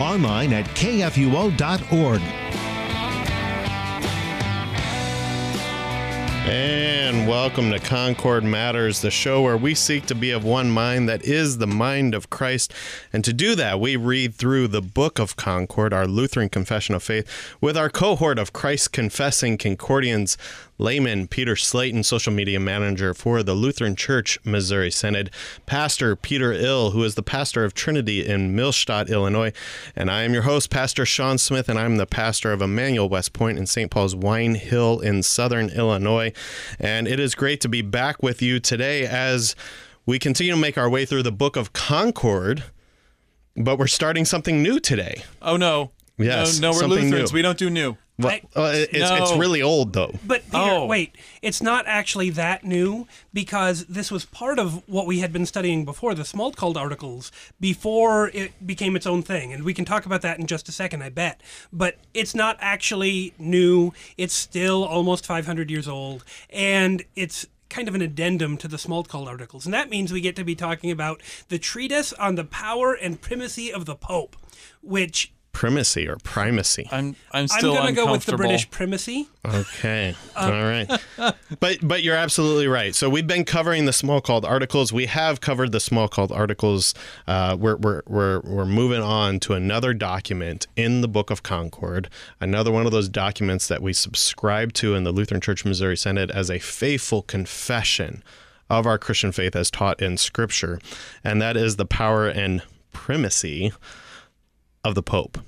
online at kfuo.org. And welcome to Concord Matters, the show where we seek to be of one mind that is the mind of Christ. And to do that, we read through the Book of Concord, our Lutheran Confession of Faith, with our cohort of Christ confessing Concordians layman Peter Slayton, social media manager for the Lutheran Church Missouri Synod, Pastor Peter Ill, who is the pastor of Trinity in Millstadt, Illinois, and I am your host, Pastor Sean Smith, and I'm the pastor of Emmanuel West Point in St. Paul's Wine Hill in southern Illinois. And it is great to be back with you today as we continue to make our way through the book of Concord, but we're starting something new today. Oh no. Yes, No, no we're Lutherans. new. We don't do new. Well, I- uh, it's, it's really old, though. But Peter, Oh. wait, it's not actually that new because this was part of what we had been studying before, the Smalcald articles, before it became its own thing. And we can talk about that in just a second, I bet. But it's not actually new. It's still almost 500 years old. And it's kind of an addendum to the Smalcald articles. And that means we get to be talking about the treatise on the power and primacy of the Pope, which Primacy or primacy. I'm I'm still I'm going to go with the. British primacy. Okay. All right. But but you're absolutely right. So we've been covering the Smalcald articles. We have covered the Smalcald articles. Uh, we're, we're we're we're moving on to another document in the Book of Concord. Another one of those documents that we subscribe to in the Lutheran Church Missouri Synod as a faithful confession of our Christian faith as taught in Scripture, and that is the power and primacy of the Pope.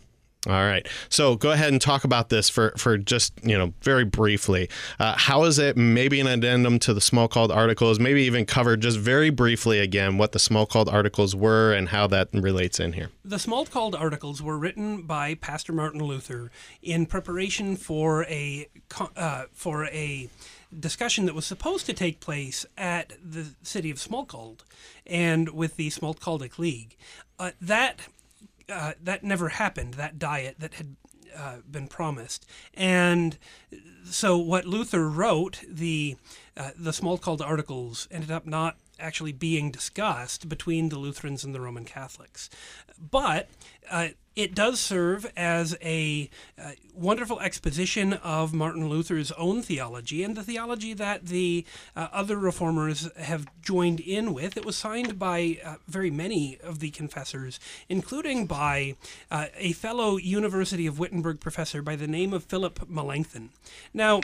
All right. So go ahead and talk about this for, for just, you know, very briefly. Uh, how is it maybe an addendum to the Smalcald articles? Maybe even cover just very briefly again what the Smalcald articles were and how that relates in here. The Smalcald articles were written by Pastor Martin Luther in preparation for a uh, for a discussion that was supposed to take place at the city of Smalcald and with the Smalcaldic League. Uh, that uh, that never happened. That diet that had uh, been promised, and so what Luther wrote, the uh, the Smalcald articles, ended up not actually being discussed between the Lutherans and the Roman Catholics, but uh, it does serve as a uh, wonderful exposition of Martin Luther's own theology and the theology that the uh, other reformers have joined in with. It was signed by uh, very many of the confessors, including by uh, a fellow University of Wittenberg professor by the name of Philip Melanchthon. Now,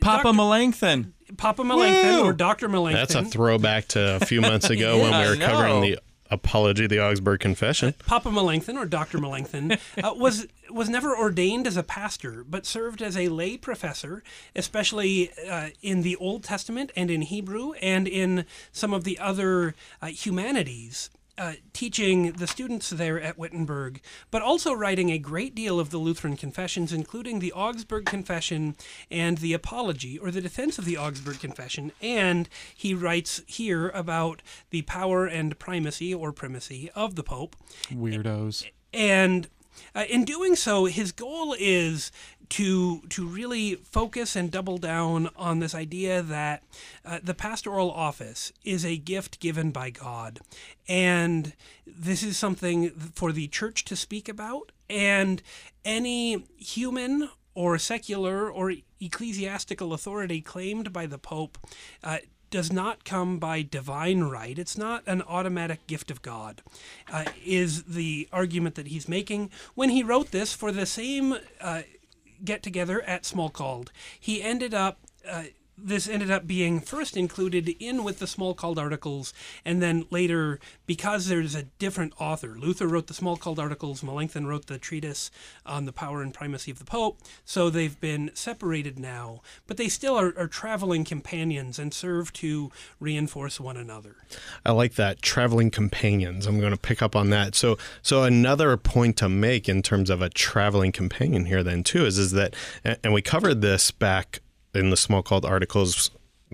Papa Dr. Melanchthon. Papa Melanchthon Woo! or Dr. Melanchthon. That's a throwback to a few months ago when we were covering the apology the Augsburg Confession. Papa Melanchthon or Dr. Melanchthon uh, was was never ordained as a pastor, but served as a lay professor, especially uh, in the Old Testament and in Hebrew and in some of the other uh, humanities. Uh, teaching the students there at Wittenberg, but also writing a great deal of the Lutheran confessions, including the Augsburg Confession and the Apology, or the defense of the Augsburg Confession. And he writes here about the power and primacy or primacy of the Pope. Weirdos. And uh, in doing so, his goal is to to really focus and double down on this idea that uh, the pastoral office is a gift given by God, and this is something for the church to speak about, and any human or secular or ecclesiastical authority claimed by the Pope. Uh, does not come by divine right. It's not an automatic gift of God, uh, is the argument that he's making. When he wrote this for the same uh, get together at Smalcald, he ended up uh, this ended up being first included in with the Smalcald articles, and then later, because there's a different author, Luther wrote the Smalcald articles, Melanchthon wrote the treatise on the power and primacy of the Pope, so they've been separated now, but they still are, are traveling companions and serve to reinforce one another. I like that traveling companions. I'm going to pick up on that. So, so another point to make in terms of a traveling companion here, then too, is is that, and we covered this back in the Smalcald articles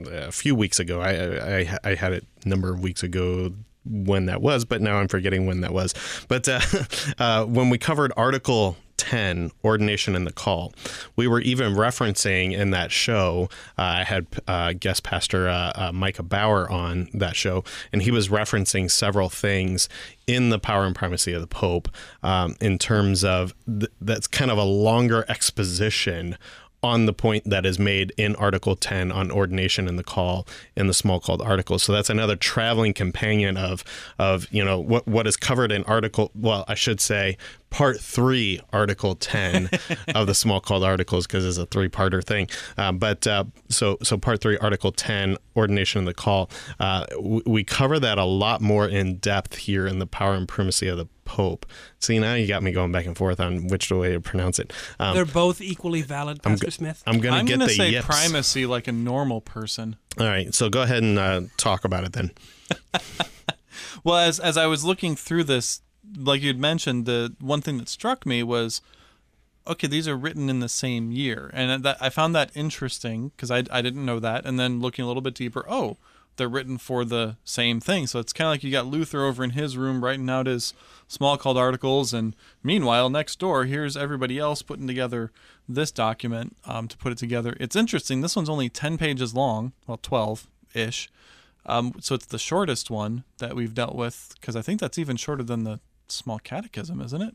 a few weeks ago. I, I I had it a number of weeks ago when that was, but now I'm forgetting when that was. But uh, uh, when we covered Article 10, Ordination and the Call, we were even referencing in that show, uh, I had uh, guest pastor uh, uh, Micah Bauer on that show, and he was referencing several things in the power and primacy of the Pope um, in terms of th- that's kind of a longer exposition on the point that is made in Article 10 on ordination and the call in the Smalcald article. So that's another traveling companion of of you know what what is covered in Article. Well, I should say part three, Article 10 of the Smalcald articles because it's a three parter thing. Um, but uh, so so part three, Article 10, ordination and the call. Uh, we, we cover that a lot more in depth here in the power and primacy of the Pope. See, now you got me going back and forth on which way to pronounce it. Um, They're both equally valid, Pastor Smith. I'm going I'm to get gonna the say yips. primacy like a normal person. All right, so go ahead and uh, talk about it then. Well, as as I was looking through this, like you'd mentioned, the one thing that struck me was, okay, these are written in the same year, and that I found that interesting because I I didn't know that, and then looking a little bit deeper, oh, they're written for the same thing. So it's kind of like you got Luther over in his room writing out his Smalcald articles, and meanwhile next door here's everybody else putting together this document um, to put it together. It's interesting. This one's only ten pages long, well twelve ish. Um, so it's the shortest one that we've dealt with because I think that's even shorter than the small catechism, isn't it?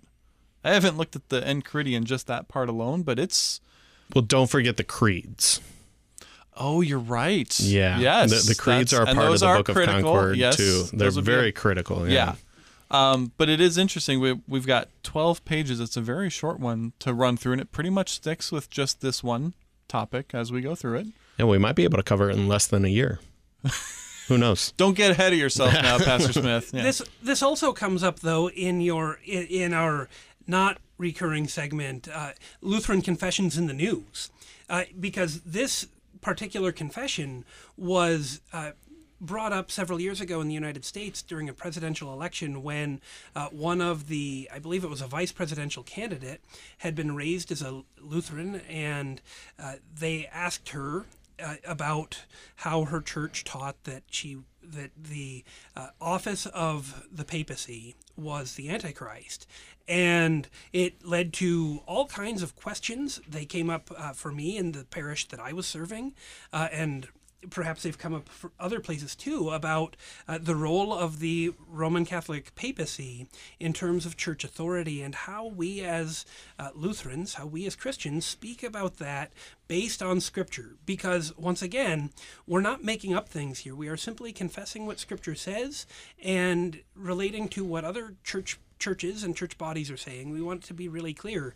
I haven't looked at the Enchiridion just that part alone, but it's Well, don't forget the creeds. oh, you're right. Yeah. yes, The, the creeds are a part of the Book of. Concord Yes, too. They're those would be- very critical. yeah. Um, but it is interesting. We, we've got 12 pages. It's a very short one to run through, and it pretty much sticks with just this one topic as we go through it. And we might be able to cover it in less than a year. Who knows? Don't get ahead of yourself now, Pastor Smith. Yeah. This this also comes up though in your in, in our not recurring segment, uh, Lutheran confessions in the news, uh, because this particular confession was. Uh, Brought up several years ago in the United States during a presidential election when uh, one of the, I believe it was a vice presidential candidate, had been raised as a Lutheran, and uh, they asked her uh, about how her church taught that she that the uh, office of the papacy was the antichrist. And it led to all kinds of questions. They came up uh, for me in the parish that i was serving uh, and perhaps they've come up for other places too about uh, the role of the Roman Catholic papacy in terms of church authority and how we as uh, Lutherans, how we as Christians speak about that based on Scripture. Because once again, we're not making up things here. We are simply confessing what Scripture says and relating to what other church churches and church bodies are saying. We want to be really clear.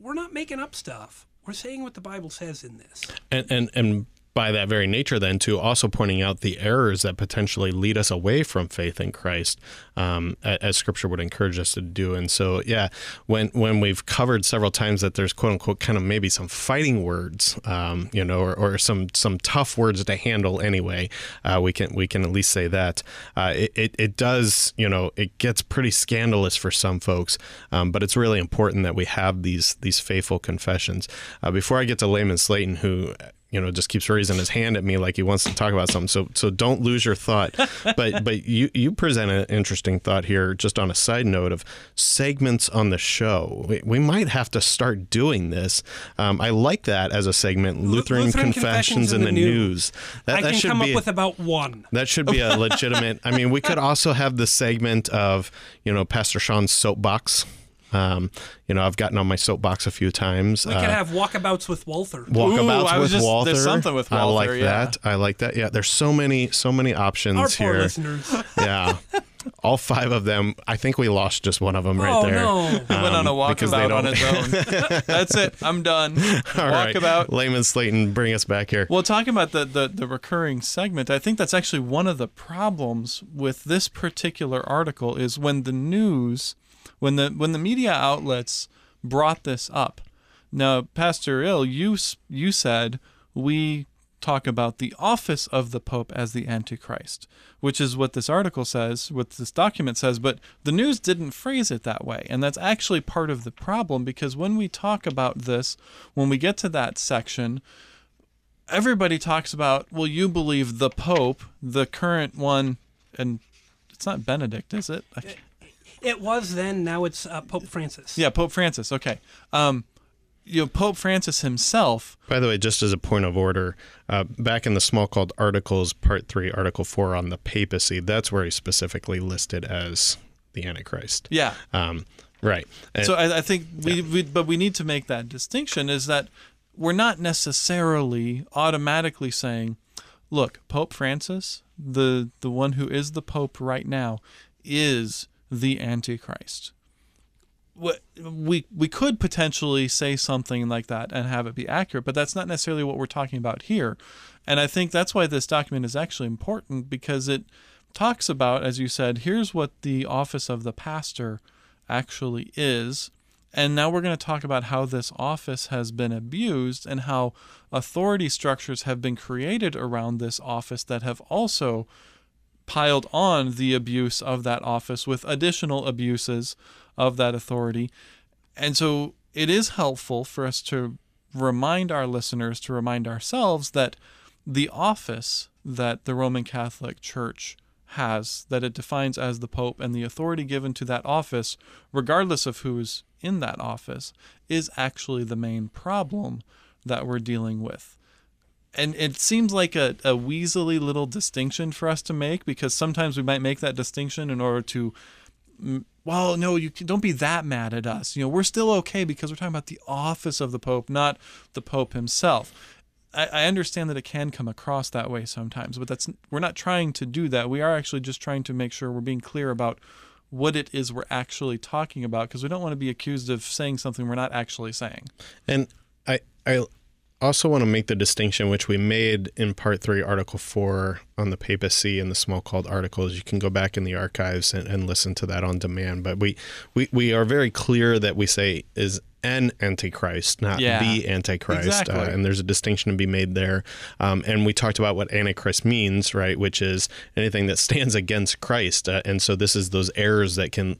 We're not making up stuff. We're saying what the Bible says in this. And and and by that very nature, then to also pointing out the errors that potentially lead us away from faith in Christ, um, as Scripture would encourage us to do. And so, yeah, when when we've covered several times that there's quote unquote kind of maybe some fighting words, um, you know, or, or some some tough words to handle anyway, uh, we can we can at least say that uh, it, it it does you know it gets pretty scandalous for some folks, um, but it's really important that we have these these faithful confessions. Uh, before I get to Layman Slayton, who you know just keeps raising his hand at me like he wants to talk about something so so don't lose your thought but but you you present an interesting thought here just on a side note of segments on the show we, we might have to start doing this um, i like that as a segment lutheran, Lutheran confessions, in the, news, that, I that can should come be up with about one. that should be a legitimate. I mean, we could also have the segment of you know Pastor Sean's soapbox. Um, you know, I've gotten on my soapbox a few times. We Uh, could have walkabouts with Walther. walkabouts Ooh, with just- Walther. there's something with Walther. I like Walther, yeah. that. I like that. Yeah, there's so many, so many options Our poor here. listeners. Yeah. all five of them. I think we lost just one of them right oh there. no! He went on a Um, because they walkabout on his own. That's it. I'm done. All right, walkabout. Layman Slayton, bring us back here. Well, talking about the, the, the recurring segment, I think that's actually one of the problems with this particular article is when the news, when the when the media outlets brought this up. Now, Pastor Ill, you you said we talk about the office of the Pope as the Antichrist, which is what this article says, what this document says, but the news didn't phrase it that way. And that's actually part of the problem because when we talk about this, when we get to that section, everybody talks about, well, you believe the Pope, the current one, and it's not Benedict, is it? I can't- It was then. Now it's uh, Pope Francis. yeah, Pope Francis. Okay. Um, you know, Pope Francis himself. By the way, just as a point of order, uh, back in the Smalcald articles, part three, article four on the papacy, that's where he's specifically listed as the Antichrist. Yeah. Um, right. And- So I, I think we, we, but we need to make that distinction is that we're not necessarily automatically saying, look, Pope Francis, the the one who is the Pope right now, is the Antichrist. We we could potentially say something like that and have it be accurate, but that's not necessarily what we're talking about here. And I think that's why this document is actually important because it talks about, as you said, here's what the office of the pastor actually is. And now we're going to talk about how this office has been abused and how authority structures have been created around this office that have also piled on the abuse of that office with additional abuses of that authority. And so it is helpful for us to remind our listeners, to remind ourselves that the office that the Roman Catholic Church has, that it defines as the Pope, and the authority given to that office, regardless of who's in that office, is actually the main problem that we're dealing with and it seems like a, a weaselly little distinction for us to make because sometimes we might make that distinction in order to mm, well no you don't be that mad at us. You know we're still okay because we're talking about the office of the pope not the pope himself. I, I understand that it can come across that way sometimes but that's we're not trying to do that. We are actually just trying to make sure we're being clear about what it is we're actually talking about because we don't want to be accused of saying something we're not actually saying. And I, I also want to make the distinction, which we made in part three, article four on the papacy and the Smalcald articles. You can go back in the archives and, and listen to that on demand. But we, we, we are very clear that we say is an antichrist, not Yeah. the antichrist. Exactly. Uh, and there's a distinction to be made there. Um, and we talked about what antichrist means, right? Which is anything that stands against Christ. Uh, and so this is those errors that can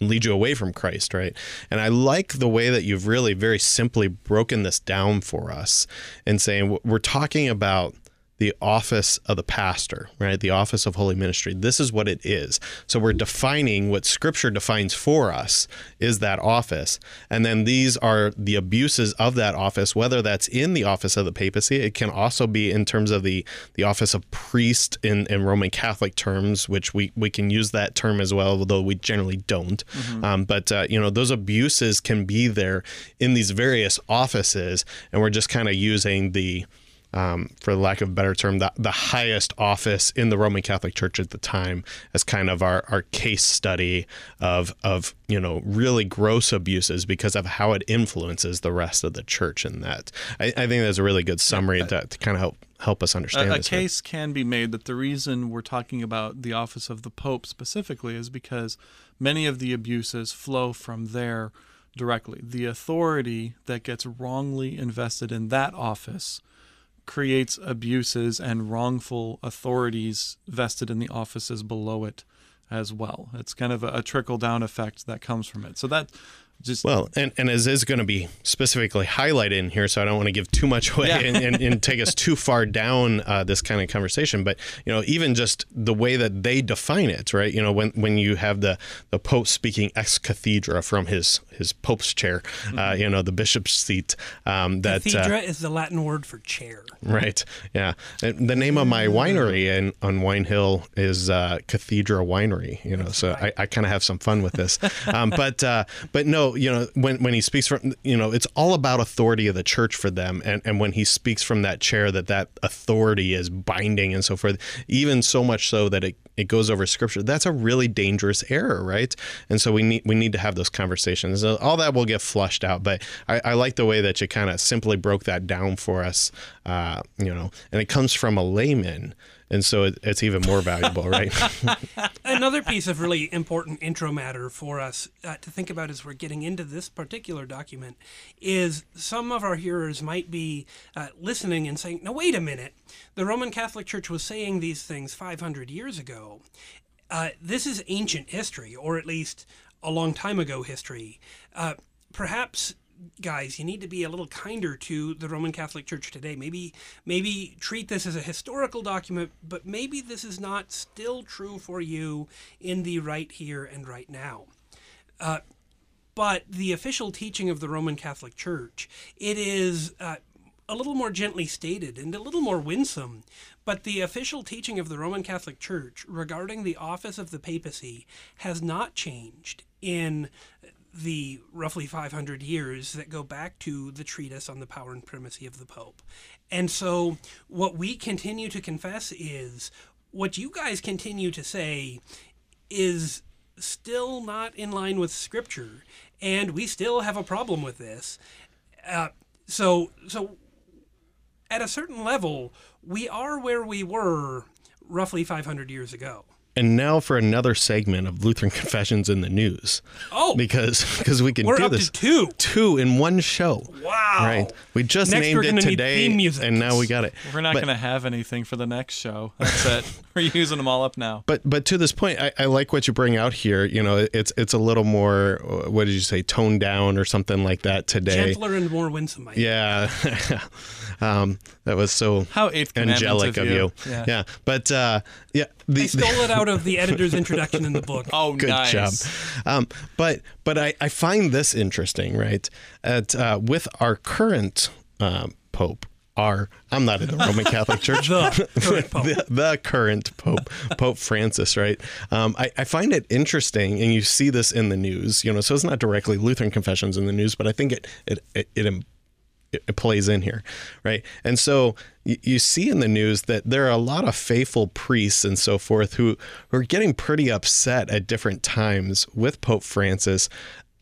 lead you away from Christ, right? And I like the way that you've really very simply broken this down for us and saying we're talking about the office of the pastor, right? The office of holy ministry. This is what it is. So we're defining what scripture defines for us is that office. And then these are the abuses of that office, whether that's in the office of the papacy, it can also be in terms of the, the office of priest in, in Roman Catholic terms, which we, we can use that term as well, although we generally don't. Um, but, uh, you know, those abuses can be there in these various offices. And we're just kind of using the, um, for lack of a better term, the, the highest office in the Roman Catholic Church at the time as kind of our, our case study of, of, you know, really gross abuses because of how it influences the rest of the church in that. I, I think that's a really good summary to, to kind of help help us understand a, a this here. case can be made that the reason we're talking about the office of the pope specifically is because many of the abuses flow from there directly the authority that gets wrongly invested in that office creates abuses and wrongful authorities vested in the offices below it as well. It's kind of a, a trickle down effect that comes from it. So that just Well, and, and as is going to be specifically highlighted in here, so I don't want to give too much away Yeah. and, and, and take us too far down uh, this kind of conversation. But you know, even just the way that they define it, right? You know, when when you have the the Pope speaking ex cathedra from his his Pope's chair, uh, you know, the bishop's seat. Um, that uh, Cathedra is the Latin word for chair. Right. Yeah. And the name of my winery in, on Wine Hill is uh, Cathedra Winery. You know, so I, I kind of have some fun with this. Um, but uh, but no, you know when when he speaks from you know it's all about authority of the church for them, and and when he speaks from that chair, that that authority is binding and so forth. Even so much so that it it goes over scripture. That's a really dangerous error, right? And so we need we need to have those conversations. All that will get flushed out, but I, I like the way that you kind of simply broke that down for us. Uh, you know, and it comes from a layman and so it, it's even more valuable, right? Another piece of really important intro matter for us uh, to think about as we're getting into this particular document is some of our hearers might be uh, listening and saying, "No, wait a minute. The Roman Catholic Church was saying these things 500 years ago. Uh, this is ancient history, or at least a long time ago history." Uh, perhaps guys, you need to be a little kinder to the Roman Catholic Church today. Maybe maybe treat this as a historical document, but maybe this is not still true for you in the right here and right now. Uh, but the official teaching of the Roman Catholic Church, it is uh, a little more gently stated and a little more winsome. But the official teaching of the Roman Catholic Church regarding the office of the papacy has not changed in the roughly 500 years that go back to the treatise on the power and primacy of the Pope. And so, what we continue to confess is what you guys continue to say is still not in line with Scripture, and we still have a problem with this. Uh, so, so at a certain level, we are where we were roughly 500 years ago. And now for another segment of Lutheran Confessions in the News. Oh, because because we can we're do up this to two. two in one show. Wow! Right. We just Next, we're named gonna it need today, theme music. and now we got it. We're not going to have anything for the next show. That's it. We're using them all up now. But but to this point, I, I like what you bring out here. You know, it's it's a little more. uh, What did you say? Toned down or something like that today. Gentler and more winsome. I. Yeah, um, that was so How eighth commandments angelic of you. Yeah. Yeah, but uh, yeah, the, I stole it out of the editor's introduction in the book. Oh, Good nice. job. Um, but but I, I find this interesting, right? At uh, with our current um, pope, our I'm not in the Roman Catholic Church. The current pope. the, the current Pope, Pope Francis, right? Um, I, I find it interesting, and you see this in the news. You know, so it's not directly Lutheran confessions in the news, but I think it it it, it it, plays in here, right? And so you, you see in the news that there are a lot of faithful priests and so forth who, who are getting pretty upset at different times with Pope Francis,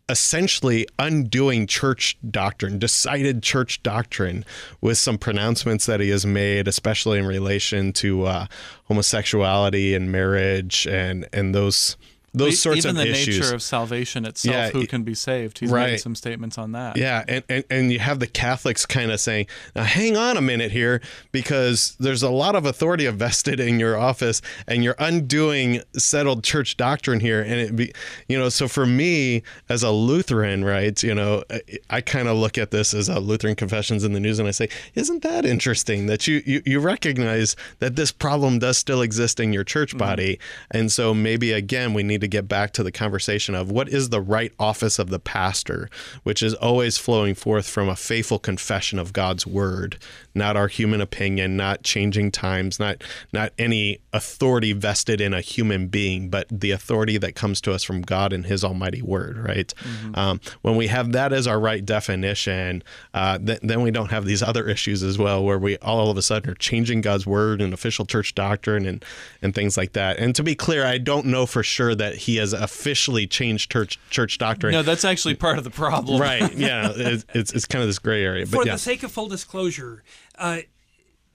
essentially undoing church doctrine, decided church doctrine, with some pronouncements that he has made, especially in relation to uh, homosexuality and marriage and and those those sorts Even of the issues. nature of salvation itself, Yeah, who can be saved. He's right. made some statements on that. Yeah, and, and, and you have the Catholics kind of saying, now hang on a minute here, because there's a lot of authority vested in your office, and you're undoing settled church doctrine here. And it be, you know, so for me as a Lutheran, right, you know, I, I kind of look at this as a Lutheran Confessions in the News, and I say, isn't that interesting that you, you, you recognize that this problem does still exist in your church mm-hmm. body? And so maybe again, we need to get back to the conversation of what is the right office of the pastor, which is always flowing forth from a faithful confession of God's word, not our human opinion, not changing times, not not any authority vested in a human being, but the authority that comes to us from God and His Almighty Word. Right? Um, when we have that as our right definition, uh, th- then we don't have these other issues as well, where we all of a sudden are changing God's word and official church doctrine and and things like that. And to be clear, I don't know for sure that He has officially changed church church doctrine. No, that's actually part of the problem. Right? Yeah, it's, it's it's kind of this gray area. But For yeah, the sake of full disclosure, uh,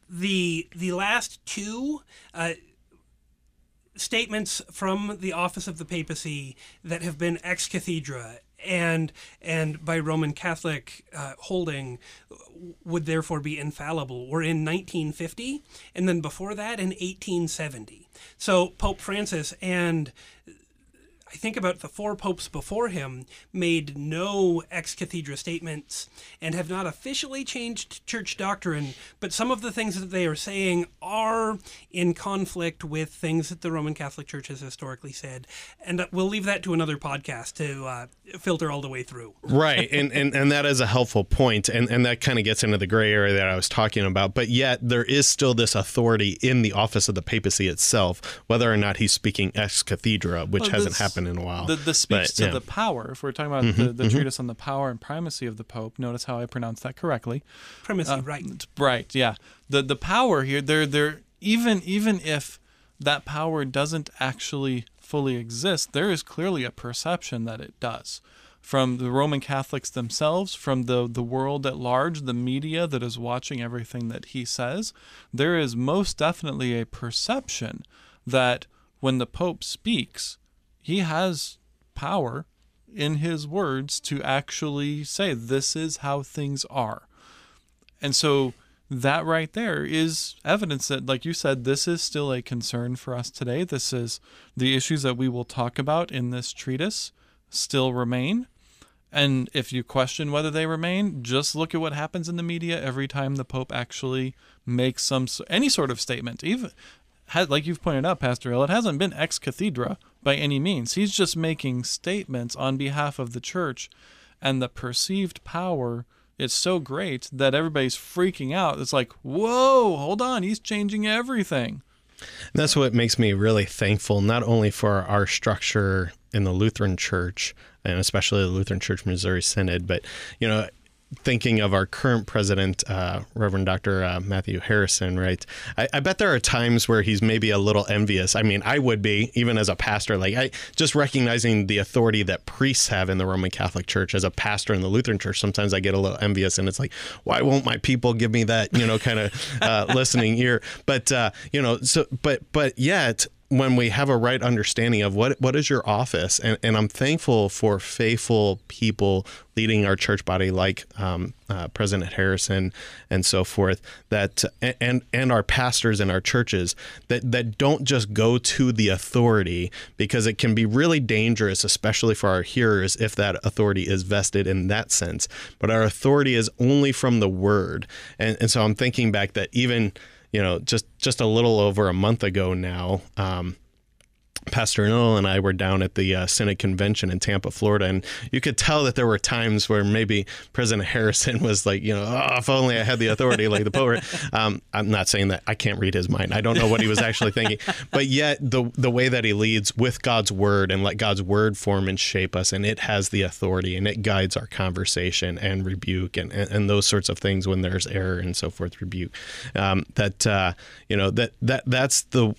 the the last two uh, statements from the office of the papacy that have been ex cathedra and and by Roman Catholic uh, holding would therefore be infallible were in 1950 and then before that in 1870. So Pope Francis and I think about the four popes before him made no ex cathedra statements and have not officially changed church doctrine, but some of the things that they are saying are in conflict with things that the Roman Catholic Church has historically said. And uh, we'll leave that to another podcast to uh, filter all the way through. right and, and and that is a helpful point and and that kind of gets into the gray area that i was talking about but yet there is still this authority in the office of the papacy itself whether or not he's speaking ex cathedra which Well, hasn't happened happen in a while. The, the speaks But, to yeah. Mm-hmm, the power. If we're talking about the, the treatise on the power and primacy of the Pope, notice how I pronounced that correctly. Primacy, Uh, right? Right. Yeah. The the power here, there there even even if that power doesn't actually fully exist, there is clearly a perception that it does. From the Roman Catholics themselves, from the, the world at large, the media that is watching everything that he says, there is most definitely a perception that when the Pope speaks, he has power in his words to actually say, This is how things are. And so that right there is evidence that, like you said, this is still a concern for us today. This is the issues that we will talk about in this treatise still remain. And if you question whether they remain, just look at what happens in the media every time the Pope actually makes some any sort of statement. Even like you've pointed out, Pastor Ill, it hasn't been ex cathedra by any means. He's just making statements on behalf of the church, and the perceived power is so great that everybody's freaking out. It's like, whoa, hold on, he's changing everything. That's what makes me really thankful, not only for our structure in the Lutheran Church, and especially the Lutheran Church Missouri Synod, but, you know, thinking of our current president, uh, Reverend Dr. Uh, Matthew Harrison, right? I, I bet there are times where he's maybe a little envious. I mean, I would be, even as a pastor, like I just recognizing the authority that priests have in the Roman Catholic Church as a pastor in the Lutheran Church. Sometimes I get a little envious, and it's like, why won't my people give me that, you know, kind of uh, listening ear? But uh, you know, so but but yet when we have a right understanding of what what is your office? And, and i'm thankful for faithful people leading our church body like um, uh, president harrison and so forth that and and our pastors in our churches that that don't just go to the authority because it can be really dangerous especially for our hearers if that authority is vested in that sense. But our authority is only from the word. And and so i'm thinking back that even you know, just just a little over a month ago now, um, Pastor Noel and I were down at the uh, Synod convention in Tampa, Florida, and you could tell that there were times where maybe President Harrison was like, you know, oh, if only I had the authority like the Pope. Um, I'm not saying that I can't read his mind. I don't know what he was actually thinking, but yet the the way that he leads with God's word and let God's word form and shape us, and it has the authority and it guides our conversation and rebuke and and, and those sorts of things when there's error and so forth. Rebuke um, that uh, you know that that that's the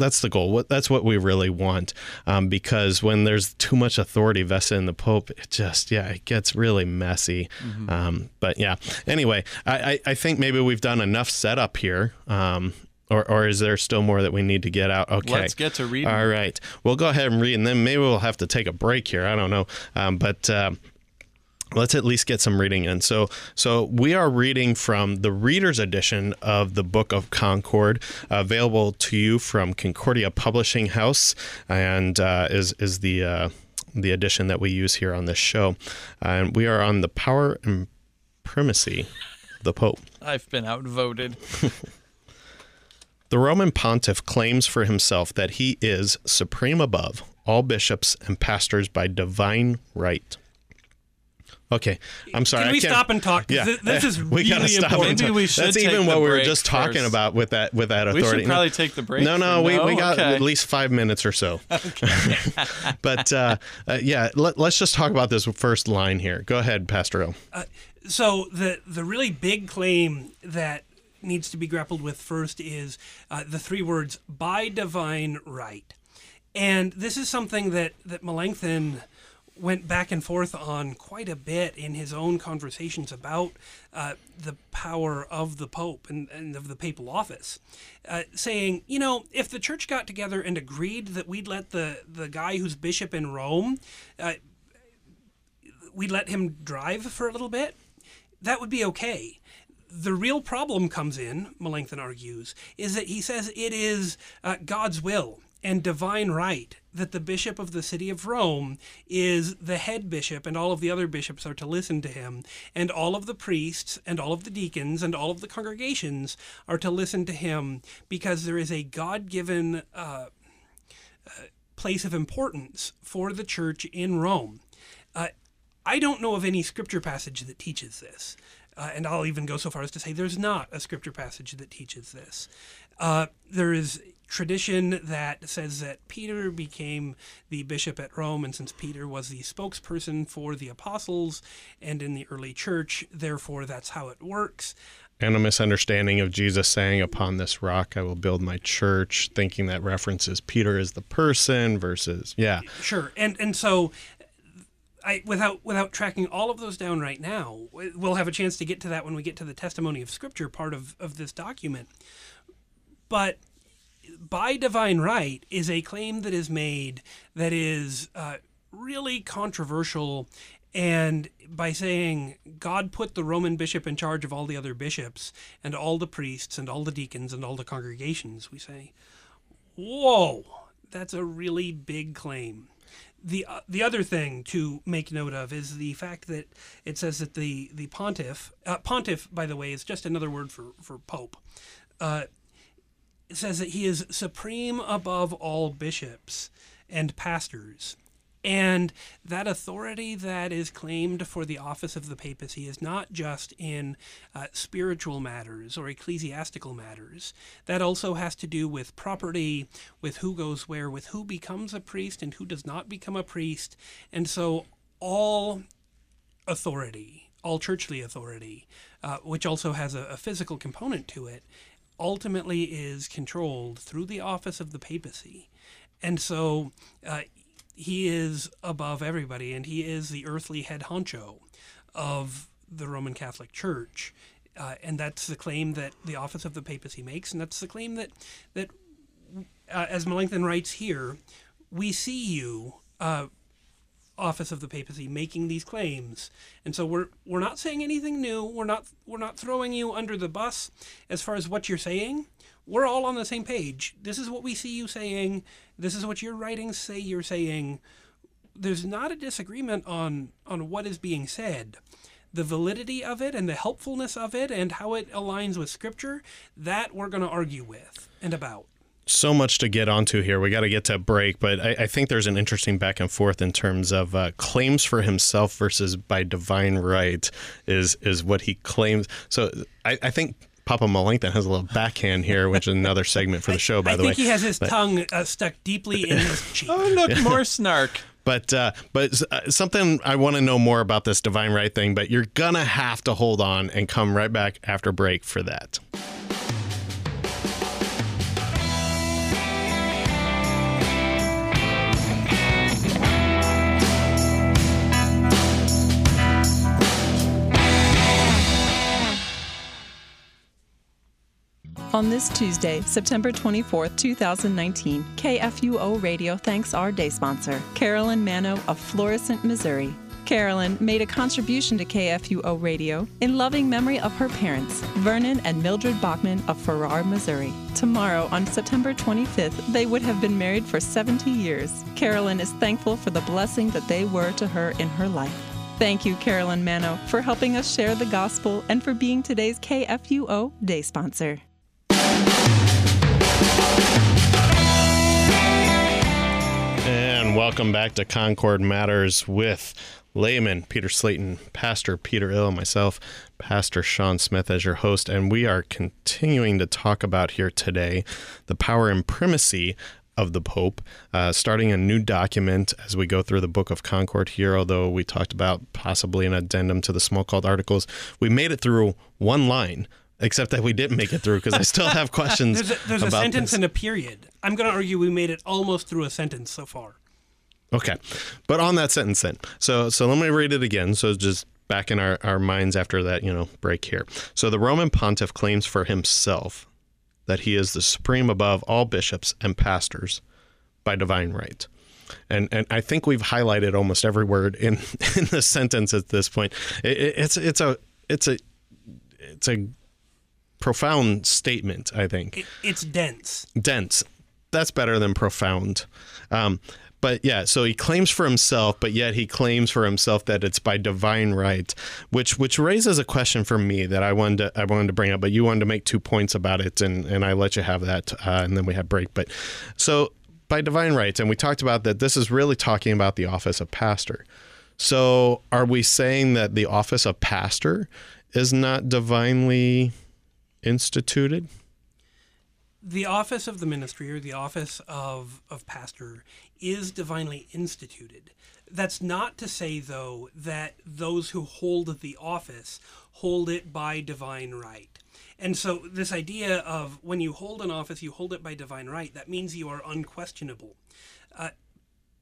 that's the goal. What that's what we really want. Um, because when there's too much authority vested in the Pope, it just yeah, it gets really messy. Um, but yeah. Anyway, I, I, I think maybe we've done enough setup here. Um, or, or is there still more that we need to get out? Okay. Let's get to reading. All right. We'll go ahead and read, and then maybe we'll have to take a break here. I don't know. Um, but. Uh, let's at least get some reading in. So, so we are reading from the Reader's Edition of the Book of Concord, available to you from Concordia Publishing House, and uh, is is the uh, the edition that we use here on this show. And we are on the power and primacy of the Pope. I've been outvoted. The Roman pontiff claims for himself that he is supreme above all bishops and pastors by divine right. Okay, I'm sorry. Can we stop and talk? Yeah, thi- this is we really stop important. Maybe we should That's even what we were just talking first. about with that with that authority. We should probably take the break. no, no, we, we got Okay. at least five minutes or so. but uh, uh, yeah, let, us just talk about this first line here. Go ahead, Pastor O. So the the really big claim that needs to be grappled with first is uh, the three words "by divine right," and this is something that that Melanchthon went back and forth on quite a bit in his own conversations about uh, the power of the Pope and, and of the papal office, uh, saying, you know, if the church got together and agreed that we'd let the the guy who's bishop in Rome, uh, we'd let him drive for a little bit, that would be okay. The real problem comes in, Melanchthon argues, is that he says it is uh, God's will and divine right that the bishop of the city of Rome is the head bishop and all of the other bishops are to listen to him and all of the priests and all of the deacons and all of the congregations are to listen to him because there is a God-given uh, uh, place of importance for the church in Rome. Uh, I don't know of any scripture passage that teaches this. Uh, and I'll even go so far as to say there's not a scripture passage that teaches this. Uh, there is tradition that says that Peter became the bishop at Rome, and since Peter was the spokesperson for the apostles and in the early church, therefore that's how it works. And a misunderstanding of Jesus saying, Upon this rock I will build my church, thinking that references Peter as the person versus, yeah. Sure. And, and so I, without without tracking all of those down right now, we'll have a chance to get to that when we get to the testimony of Scripture part of, of this document. But by divine right is a claim that is made that is uh, really controversial. And by saying God put the Roman bishop in charge of all the other bishops and all the priests and all the deacons and all the congregations, we say, whoa, that's a really big claim the uh, the other thing to make note of is the fact that it says that the the pontiff uh, pontiff by the way is just another word for for pope uh, it says that he is supreme above all bishops and pastors and that authority that is claimed for the office of the papacy is not just in uh, spiritual matters or ecclesiastical matters. That also has to do with property, with who goes where, with who becomes a priest and who does not become a priest. And so all authority, all churchly authority, uh, which also has a, a physical component to it, ultimately is controlled through the office of the papacy. And so uh, he is above everybody, and he is the earthly head honcho of the Roman Catholic Church. Uh, and that's the claim that the office of the papacy makes, and that's the claim that that uh, as Melanchthon writes here, we see you, uh, office of the papacy, making these claims, and so we're we're not saying anything new. We're not we're not throwing you under the bus as far as what you're saying we're all on the same page. This is what we see you saying. This is what your writings say you're saying. There's not a disagreement on on what is being said. The validity of it and the helpfulness of it and how it aligns with scripture, that we're going to argue with and about so much to get onto here. We got to get to break, but I, I, think there's an interesting back and forth in terms of uh, claims for himself versus by divine right is is what he claims. So I, I think Papa Melanchthon has a little backhand here, which is another segment for the show, by I the way. I think he has his but, tongue uh, stuck deeply in his cheek. oh, look, more snark. But uh, but uh, something I want to know more about this divine right thing, but you're gonna have to hold on and come right back after break for that. On this Tuesday, September 24, 2019, KFUO Radio thanks our day sponsor, Carolyn Mano of Florissant, Missouri. Carolyn made a contribution to KFUO Radio in loving memory of her parents, Vernon and Mildred Bachman of Farrar, Missouri. Tomorrow, on September 25th, they would have been married for 70 years. Carolyn is thankful for the blessing that they were to her in her life. Thank you, Carolyn Mano, for helping us share the gospel and for being today's KFUO day sponsor. And welcome back to Concord Matters with layman Peter Slayton, Pastor Peter Ill, myself, Pastor Sean Smith as your host. And we are continuing to talk about here today the power and primacy of the Pope, uh, starting a new document as we go through the Book of Concord here. Although we talked about possibly an addendum to the Smalcald Articles, we made it through one line except that we didn't make it through because I still have questions. there's a, there's a sentence this. and a period. I'm going to argue we made it almost through a sentence so far. Okay, but on that sentence then, so so let me read it again. So just back in our, our minds after that you know break here. So the Roman pontiff claims for himself that he is the supreme above all bishops and pastors by divine right. And, and I think we've highlighted almost every word in, in the sentence at this point. It, it, it's it's a it's a it's a profound statement, I think. It, it's dense. Dense. That's better than profound. Um, but yeah, so he claims for himself, but yet he claims for himself that it's by divine right, which which raises a question for me that I wanted to I wanted to bring up. But you wanted to make two points about it, and and I let you have that, uh, and then we had break. But so by divine right, and we talked about that. This is really talking about the office of pastor. So are we saying that the office of pastor is not divinely instituted? the office of the ministry or the office of, of pastor is divinely instituted. That's not to say, though, that those who hold the office hold it by divine right. And so, this idea of when you hold an office, you hold it by divine right, that means you are unquestionable. Uh,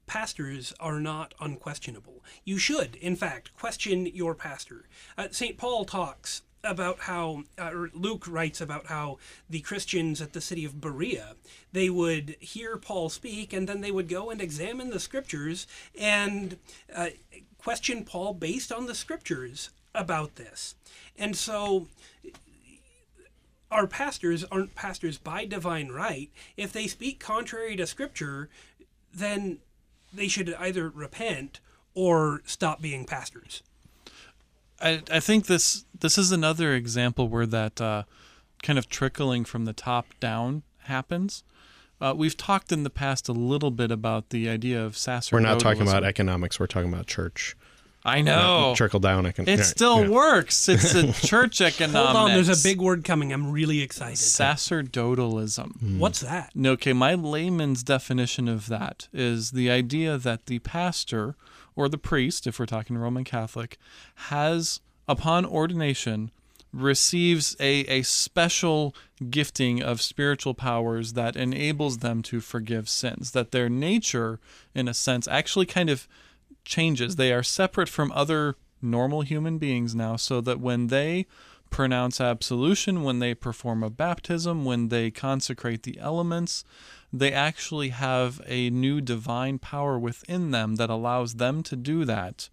pastors are not unquestionable. You should, in fact, question your pastor. Uh, St. Paul talks about how uh, Luke writes about how the Christians at the city of Berea they would hear Paul speak and then they would go and examine the scriptures and uh, question Paul based on the scriptures about this. And so our pastors aren't pastors by divine right. If they speak contrary to scripture, then they should either repent or stop being pastors. I, I think this this is another example where that uh, kind of trickling from the top down happens. Uh, we've talked in the past a little bit about the idea of sacerdotalism. We're not talking about economics. We're talking about church. I know. trickle down. Econ- it still yeah. works. It's a church economics. Hold on, there's a big word coming. I'm really excited. Sacerdotalism. Mm. What's that? Okay, my layman's definition of that is the idea that the pastor or the priest, if we're talking Roman Catholic, has, upon ordination, receives a, a special gifting of spiritual powers that enables them to forgive sins. That their nature, in a sense, actually kind of changes. They are separate from other normal human beings now, so that when they pronounce absolution, when they perform a baptism, when they consecrate the elements, they actually have a new divine power within them that allows them to do that.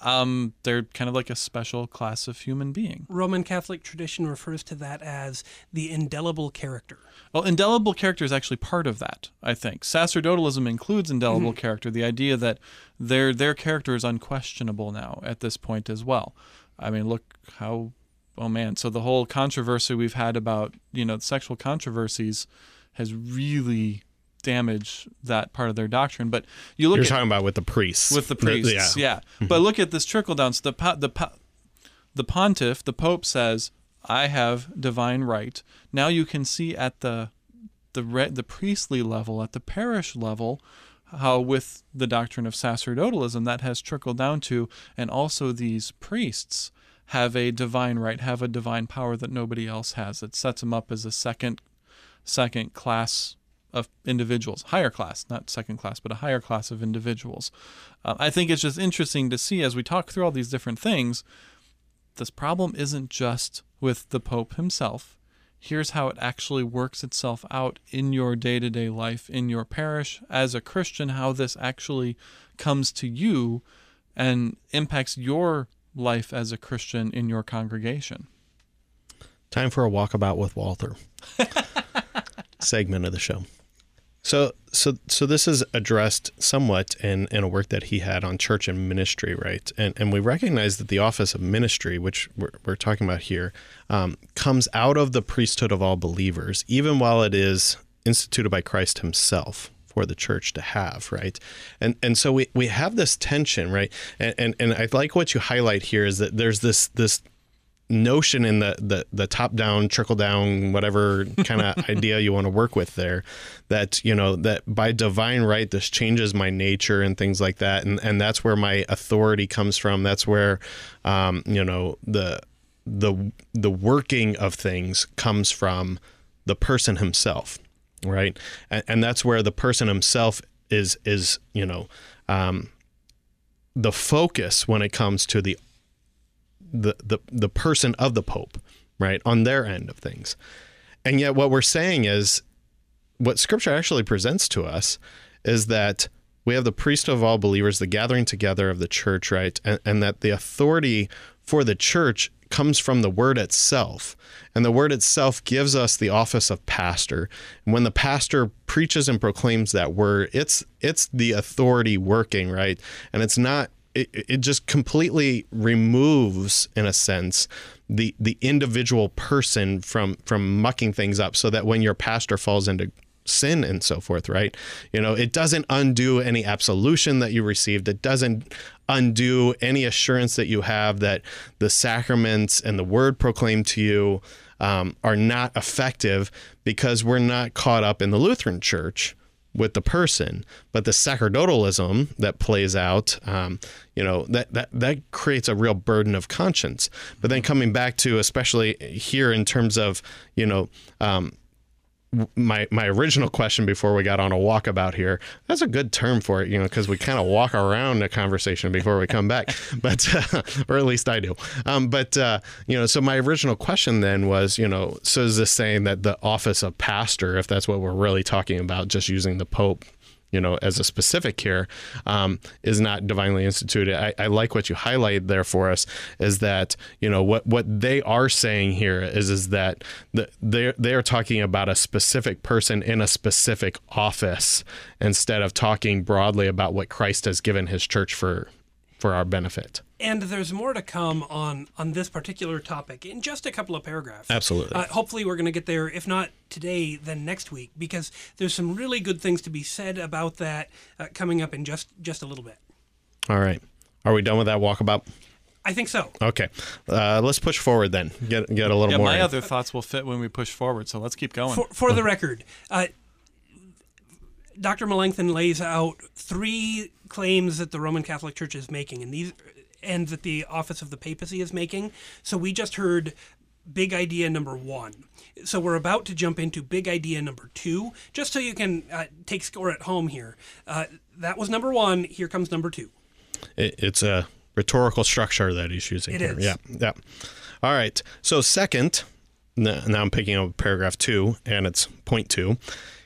Um, they're kind of like a special class of human being. Roman Catholic tradition refers to that as the indelible character. Well, indelible character is actually part of that, I think. Sacerdotalism includes indelible mm-hmm. character, the idea that their their character is unquestionable now at this point as well. I mean, look how oh man, so the whole controversy we've had about, you know, sexual controversies has really damaged that part of their doctrine. But you look You're at, talking about with the priests. With the priests, yeah. yeah. Mm-hmm. But look at this trickle down. So the the the pontiff, the pope says, "I have divine right." Now you can see at the the the priestly level, at the parish level, how with the doctrine of sacerdotalism that has trickled down to, and also these priests have a divine right, have a divine power that nobody else has. It sets them up as a second second class of individuals, higher class, not second class, but a higher class of individuals. Uh, I think it's just interesting to see as we talk through all these different things, this problem isn't just with the Pope himself. Here's how it actually works itself out in your day to day life, in your parish, as a Christian, how this actually comes to you and impacts your life as a Christian in your congregation. Time for a walkabout with Walther. segment of the show. So, so, so this is addressed somewhat in, in a work that he had on church and ministry, right? And and we recognize that the office of ministry, which we're, we're talking about here, um, comes out of the priesthood of all believers, even while it is instituted by Christ Himself for the church to have, right? And and so we, we have this tension, right? And, and and I like what you highlight here is that there's this this notion in the the, the top down trickle down whatever kind of idea you want to work with there that you know that by divine right this changes my nature and things like that. And and that's where my authority comes from. That's where um, you know the the the working of things comes from the person himself right? And, and that's where the person himself is is you know um, the focus when it comes to the the, the, the person of the Pope, right, on their end of things. And yet, what we're saying is what Scripture actually presents to us is that we have the priest of all believers, the gathering together of the church, right? And, and, that the authority for the church comes from the word itself. And the word itself gives us the office of pastor. And when the pastor preaches and proclaims that word, it's it's the authority working, right? And it's not it, it just completely removes in a sense the the individual person from from mucking things up so that when your pastor falls into sin and so forth right? You know it doesn't undo any absolution that you received. It doesn't undo any assurance that you have that the sacraments and the word proclaimed to you um, are not effective because we're not caught up in the Lutheran Church with the person, but the sacerdotalism that plays out, um, you know, that, that that creates a real burden of conscience. But then coming back to, especially here in terms of, you know, um, my my original question before we got on a walkabout here. That's a good term for it, you know, because we kind of walk around a conversation before we come back, but uh, or at least I do. Um, but uh, you know, so my original question then was, you know, so is this saying that the office of pastor, if that's what we're really talking about, just using the Pope you know, as a specific here, um, is not divinely instituted. I, I, like what you highlight there for us is that you know what what they are saying here is is that the, they they are talking about a specific person in a specific office instead of talking broadly about what Christ has given His church for for our benefit. And there's more to come on on this particular topic in just a couple of paragraphs. Absolutely. Uh, hopefully, we're going to get there. If not today, then next week, because there's some really good things to be said about that uh, coming up in just just a little bit. All right. Are we done with that walkabout? I think so. Okay, uh, let's push forward then. Get get a little yeah, more. my in. other thoughts will fit when we push forward. So let's keep going. For, for the record, uh, Dr. Melanchthon lays out three claims that the Roman Catholic Church is making, and these and that the office of the papacy is making. So we just heard big idea number one. So we're about to jump into big idea number two, just so you can uh, take score at home here. Uh, that was number one. Here comes number two. It, it's a rhetorical structure that he's using It here. is. Yeah, yeah. All right. So second, now I'm picking up paragraph two, and it's point two.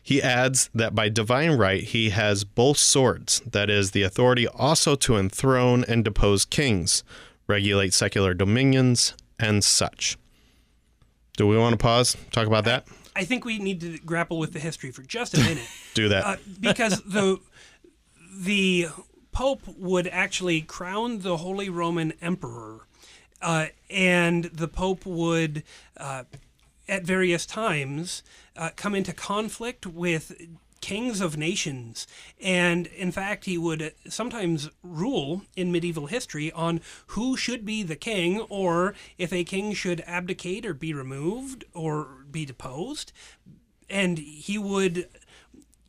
He adds that by divine right he has both swords, that is, the authority also to enthrone and depose kings, regulate secular dominions, and such. Do we want to pause? Talk about that? I think we need to grapple with the history for just a minute. Do that. uh, because the the Pope would actually crown the Holy Roman Emperor, uh, and the Pope would, uh, at various times, uh, come into conflict with kings of nations. And in fact, he would sometimes rule in medieval history on who should be the king, or if a king should abdicate or be removed or be deposed. And he would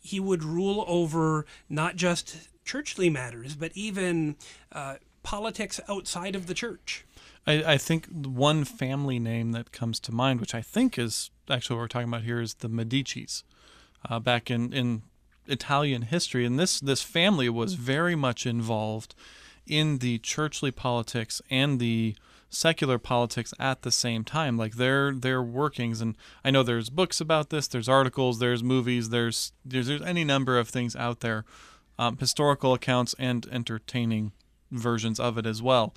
he would rule over not just churchly matters, but even uh, politics outside of the church. I, I think one family name that comes to mind, which I think is actually what we're talking about here, is the Medici's. Uh, back in, in Italian history, and this this family was very much involved in the churchly politics and the secular politics at the same time like their their workings and i know there's books about this there's articles there's movies there's there's, there's any number of things out there um, historical accounts and entertaining versions of it as well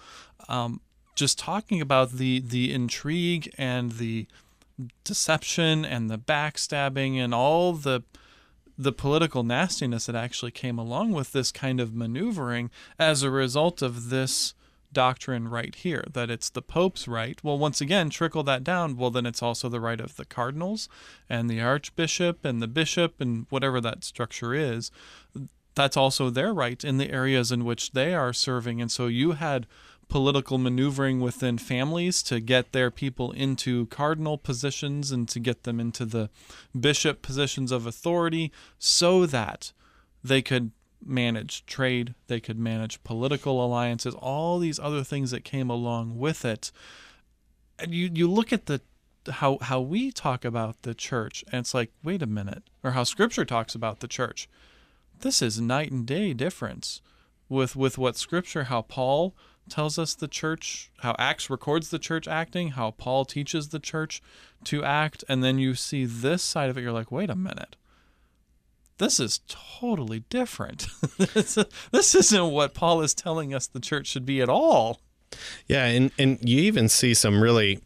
um, just talking about the the intrigue and the deception and the backstabbing and all the the political nastiness that actually came along with this kind of maneuvering as a result of this doctrine right here that it's the pope's right. Well once again trickle that down. Well then it's also the right of the cardinals and the archbishop and the bishop and whatever that structure is. That's also their right in the areas in which they are serving. And so you had political maneuvering within families to get their people into cardinal positions and to get them into the bishop positions of authority so that they could manage trade, they could manage political alliances, all these other things that came along with it. And you you look at the how how we talk about the church and it's like, wait a minute, or how scripture talks about the church. This is night and day difference with with what scripture how Paul tells us the church, how Acts records the church acting, how Paul teaches the church to act, and then you see this side of it, you're like, wait a minute. This is totally different. this, this isn't what Paul is telling us the church should be at all. Yeah, and and you even see some really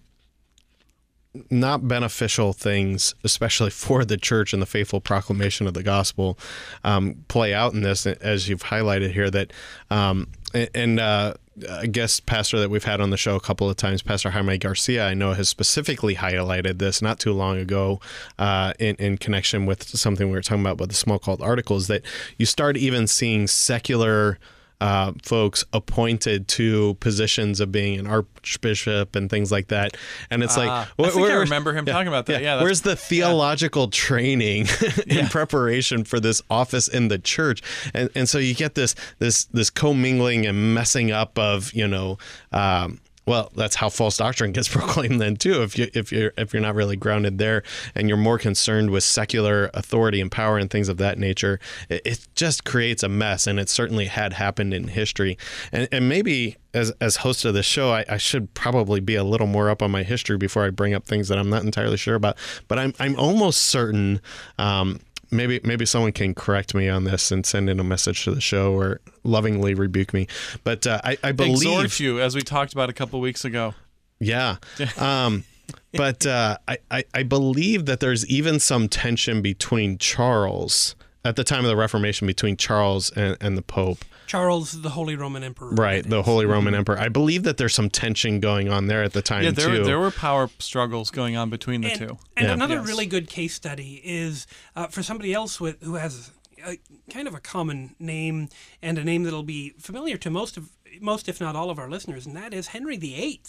not beneficial things, especially for the church and the faithful proclamation of the gospel, um, play out in this, as you've highlighted here. That um, and uh, a guest pastor that we've had on the show a couple of times, Pastor Jaime Garcia, I know has specifically highlighted this not too long ago uh, in, in connection with something we were talking about with the Smalcald articles that you start even seeing secular uh, folks appointed to positions of being an archbishop and things like that. And it's like, Ah, I think I remember him talking about that. Yeah, that's- where's the theological training in preparation for this office in the church? And and so you get this this this commingling and messing up of you know. Um, well, that's how false doctrine gets proclaimed then too. If you if you're if you're not really grounded there and you're more concerned with secular authority and power and things of that nature, it, it just creates a mess. And it certainly had happened in history. And and maybe as as host of the show, I, I should probably be a little more up on my history before I bring up things that I'm not entirely sure about. But I'm I'm almost certain. Um, maybe maybe someone can correct me on this and send in a message to the show or lovingly rebuke me. But uh, I, I believe Exhort you, as we talked about a couple weeks ago. yeah. Um, but uh, I, I, I believe that there's even some tension between Charles at the time of the Reformation between Charles and, and the Pope. Charles, the Holy Roman Emperor. Right, the. Holy Roman Emperor. I believe that there's some tension going on there at the time Yeah, there too. there were power struggles going on between the and, two. And Yeah. another Yes. really good case study is uh, for somebody else with who has a, kind of a common name and a name that'll be familiar to most of most, if not all, of our listeners, and that is Henry VIII,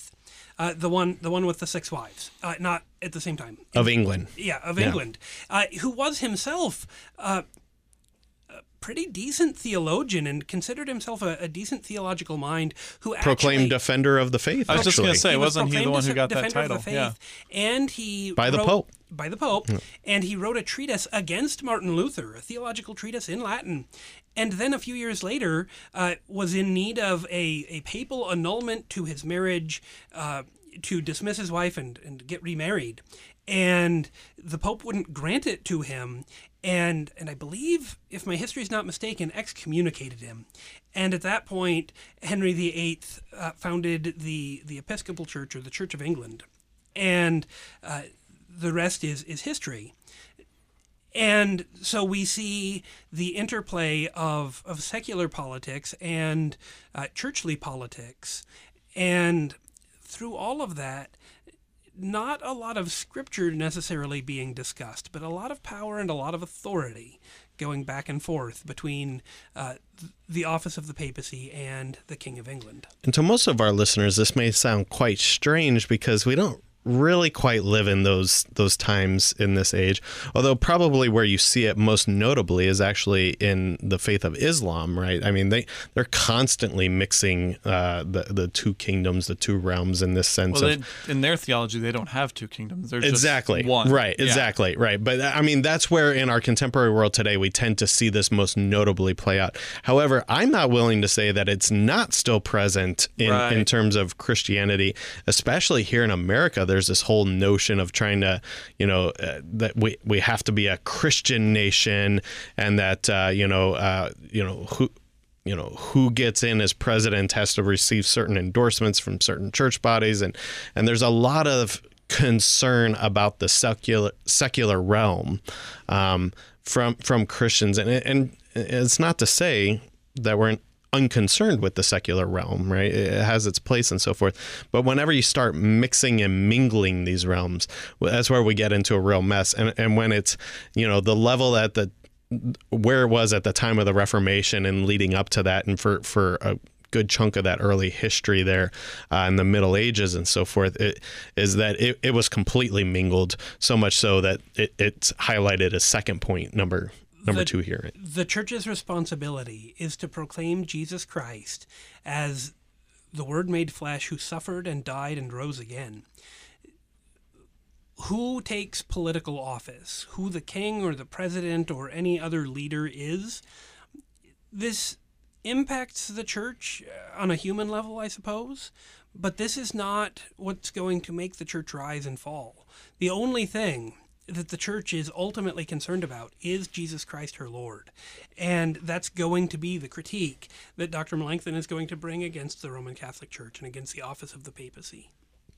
uh, the one the one with the six wives, uh, not at the same time. of England. Yeah, of Yeah. England, uh, who was himself uh, a pretty decent theologian and considered himself a, a decent theological mind who Proclaimed actually, defender of the faith. I was just gonna say, he was wasn't he the one who def- got that title? of the Yeah. faith, and he By the wrote- Pope. By the Pope, and he wrote a treatise against Martin Luther, a theological treatise in Latin. And then a few years later, uh, was in need of a, a papal annulment to his marriage, uh, to dismiss his wife and, and get remarried. And the Pope wouldn't grant it to him, and and I believe, if my history is not mistaken, excommunicated him. And at that point, Henry VIII uh, founded the the Episcopal Church or the Church of England, and uh, the rest is is history. And so we see the interplay of, of secular politics and uh, churchly politics. And through all of that, not a lot of scripture necessarily being discussed, but a lot of power and a lot of authority going back and forth between uh, the office of the papacy and the King of England. And to most of our listeners, this may sound quite strange because we don't really quite live in those those times in this age. Although probably where you see it most notably is actually in the faith of Islam, right? I mean, they they're constantly mixing uh, the the two kingdoms, the two realms in this sense Well, of they, in their theology, they don't have two kingdoms. There's exactly just one. right Yeah. exactly right but i mean that's where in our contemporary world today we tend to see this most notably play out however i'm not willing to say that it's not still present in, Right. in terms of christianity especially here in america there's this whole notion of trying to you know uh, that we, we have to be a christian nation and that uh, you know uh, you know who you know who gets in as president has to receive certain endorsements from certain church bodies. And and there's a lot of concern about the secular secular realm um, from from Christians. And and it's not to say that we're unconcerned with the secular realm right it has its place and so forth but whenever you start mixing and mingling these realms that's where we get into a real mess and and when it's you know the level at the where it was at the time of the Reformation and leading up to that, and for for a good chunk of that early history there uh, in the Middle Ages and so forth, it, is that it, it was completely mingled. So much so that it, it's highlighted as second point number number The- two here. The church's responsibility is to proclaim Jesus Christ as the Word made flesh who suffered and died and rose again. Who takes political office, who the king or the president or any other leader is, this impacts the church uh, on a human level, I suppose. But this is not what's going to make the church rise and fall. The only thing that the church is ultimately concerned about is Jesus Christ her Lord. And that's going to be the critique that Dr. Melanchthon is going to bring against the Roman Catholic Church and against the office of the papacy.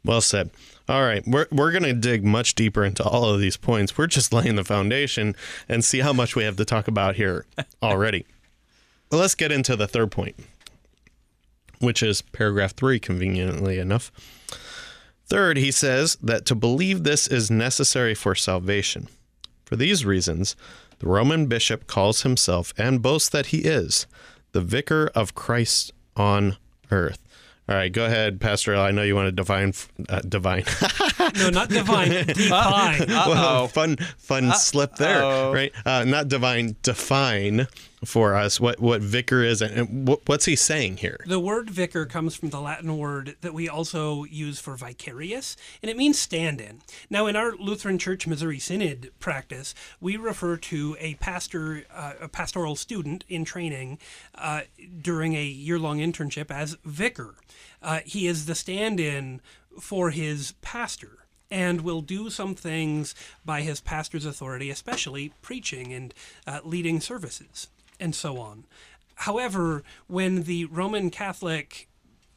Well said. All right, we're we're going to dig much deeper into all of these points. We're just laying the foundation and see how much we have to talk about here already. well, let's get into the third point, which is paragraph 3 conveniently enough. Third, he says that to believe this is necessary for salvation. For these reasons, the Roman bishop calls himself and boasts that he is the vicar of Christ on earth. All right, go ahead, Pastor. I know you want to divine, uh, divine. No, not divine, define. Well, fun, fun slip there, Uh-oh. right? Uh, not divine, define for us what what vicar is and what, what's he saying here? The word vicar comes from the Latin word that we also use for vicarious, and it means stand in. Now, in our Lutheran Church Missouri Synod practice, we refer to a pastor, uh, a pastoral student in training uh, during a year long internship as vicar. Uh, he is the stand in for his pastor and will do some things by his pastor's authority, especially preaching and uh, leading services and so on. However, when the Roman Catholic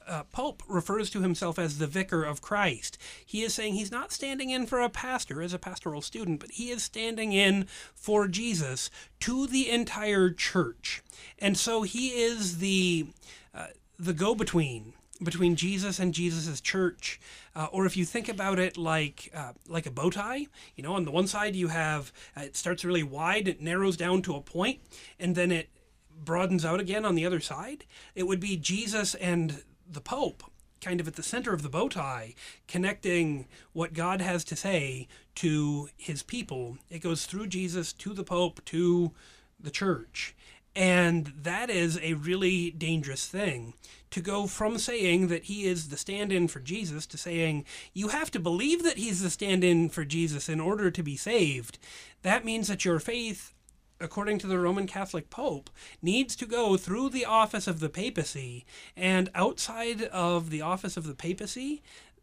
uh, Pope refers to himself as the vicar of Christ, he is saying he's not standing in for a pastor as a pastoral student, but he is standing in for Jesus to the entire church. And so he is the uh, the go-between between Jesus and Jesus' church, uh, or if you think about it like uh, like a bow tie, you know, on the one side you have uh, it starts really wide, it narrows down to a point, and then it broadens out again on the other side. It would be Jesus and the Pope, kind of at the center of the bow tie, connecting what God has to say to His people. It goes through Jesus to the Pope to the church. And that is a really dangerous thing to go from saying that he is the stand in for Jesus to saying you have to believe that he's the stand in for Jesus in order to be saved. That means that your faith, according to the Roman Catholic Pope, needs to go through the office of the papacy. And outside of the office of the papacy,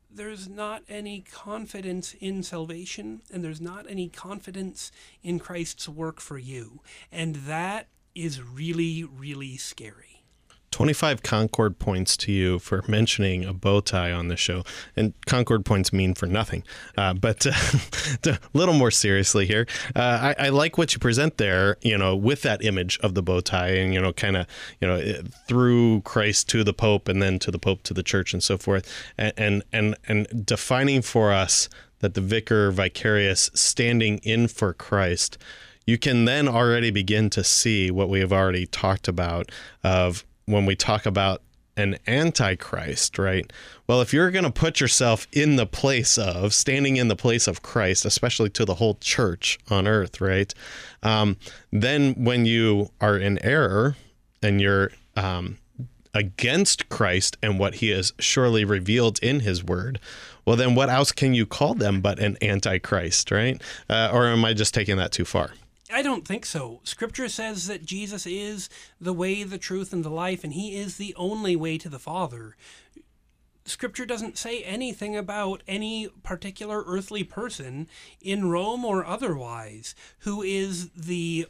there's not any confidence in salvation and there's not any confidence in Christ's work for you. And that is really, really scary. 25 Concord points to you for mentioning a bow tie on the show. And Concord points mean for nothing. Uh, but uh, a little more seriously here, uh, I, I, like what you present there, you know, with that image of the bow tie and, you know, kind of, you know, through Christ to the Pope and then to the Pope to the church and so forth. And, and, and, and defining for us that the vicar vicarious standing in for Christ you can then already begin to see what we have already talked about of when we talk about an antichrist, right? Well, if you're going to put yourself in the place of, standing in the place of Christ, especially to the whole church on earth, right? Um, then when you are in error and you're um, against Christ and what he has surely revealed in his word, well, then what else can you call them but an antichrist, right? Uh, or am I just taking that too far? I don't think so. Scripture says that Jesus is the way, the truth, and the life, and he is the only way to the Father. Scripture doesn't say anything about any particular earthly person in Rome or otherwise who is the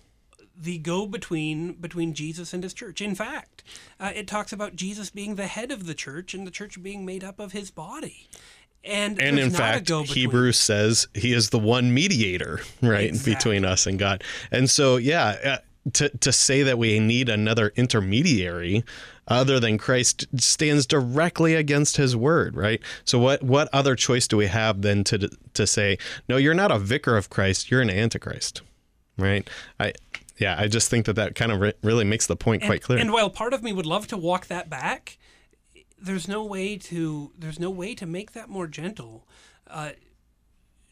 the go between between Jesus and his church. In fact, uh, it talks about Jesus being the head of the church and the church being made up of his body. And, and in fact, Hebrews says he is the one mediator, right, exactly. between us and God. And so, yeah, uh, to to say that we need another intermediary other than Christ stands directly against his word, right? So what what other choice do we have than to to say, no, you're not a vicar of Christ, you're an antichrist, right? I yeah, I just think that that kind of re- really makes the point and, quite clear. And while part of me would love to walk that back, there's no way to there's no way to make that more gentle. Uh,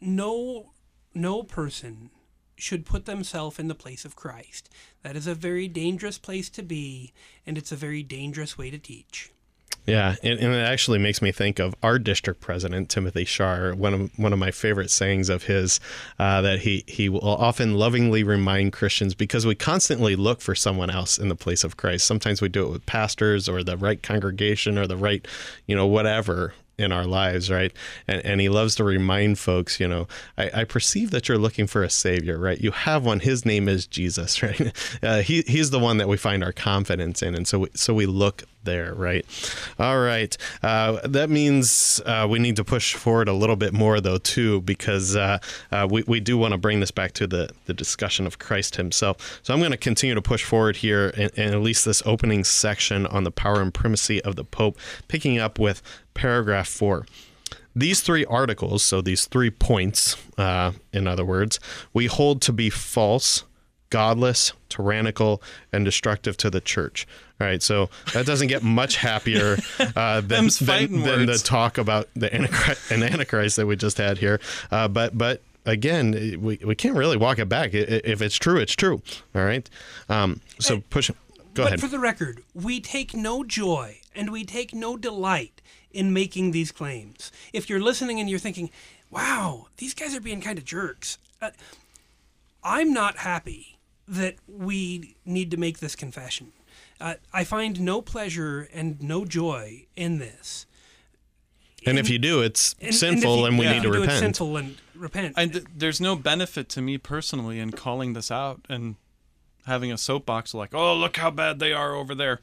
no no person should put themselves in the place of Christ. That is a very dangerous place to be, and it's a very dangerous way to teach. Yeah, and, and, it actually makes me think of our district president Timothy Shar. One of one of my favorite sayings of his uh, that he he will often lovingly remind Christians because we constantly look for someone else in the place of Christ. Sometimes we do it with pastors or the right congregation or the right, you know, whatever in our lives, right? And, and he loves to remind folks, you know, I, I, perceive that you're looking for a savior, right? You have one. His name is Jesus, right? Uh, he, he's the one that we find our confidence in, and so we, so we look there, right? All right. Uh, that means uh, we need to push forward a little bit more, though, too, because uh, uh we, we do want to bring this back to the, the discussion of Christ himself. So I'm going to continue to push forward here and, in at least this opening section on the power and primacy of the Pope, picking up with paragraph four. These three articles, so these three points, uh, in other words, we hold to be false godless, tyrannical, and destructive to the church. All right, so that doesn't get much happier uh, than, than, than the talk about the Antichrist, an Antichrist that we just had here. Uh, but but again, we, we can't really walk it back. If it's true, it's true. All right. Um, so push. Go but ahead. for the record, we take no joy and we take no delight in making these claims. If you're listening and you're thinking, wow, these guys are being kind of jerks, uh, I'm not happy that we need to make this confession. Uh, I find no pleasure and no joy in this. and if you do, it's And- and if sinful, you- and, we if need to you do, It's repent. sinful and repent. And th- there's no benefit to me personally in calling this out and having a soapbox like, "Oh, look how bad they are over there."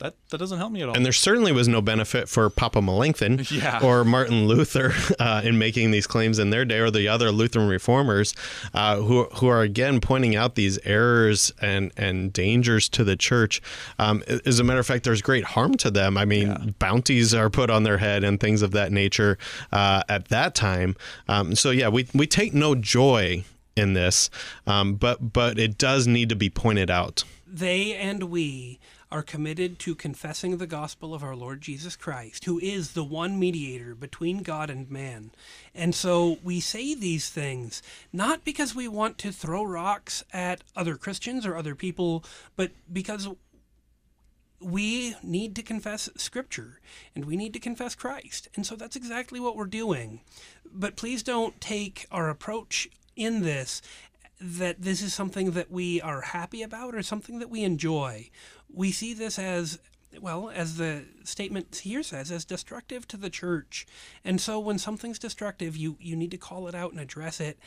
That that doesn't help me at all. And there certainly was no benefit for Papa Melanchthon Yeah. or Martin Luther uh, in making these claims in their day, or the other Lutheran reformers uh, who who are again pointing out these errors and and dangers to the church. Um, as a matter of fact, there's great harm to them. I mean, bounties are put on their head and things of that nature uh, at that time. Um, so yeah, we we take no joy in this, um, but but it does need to be pointed out. they and we are committed to confessing the gospel of our Lord Jesus Christ, who is the one mediator between God and man. And so we say these things not because we want to throw rocks at other Christians or other people, but because we need to confess scripture and we need to confess Christ. And so that's exactly what we're doing. But please don't take our approach in this that this is something that we are happy about or something that we enjoy. We see this as well, as the statement here says, as destructive to the church. And so when something's destructive, you, you need to call it out and address it.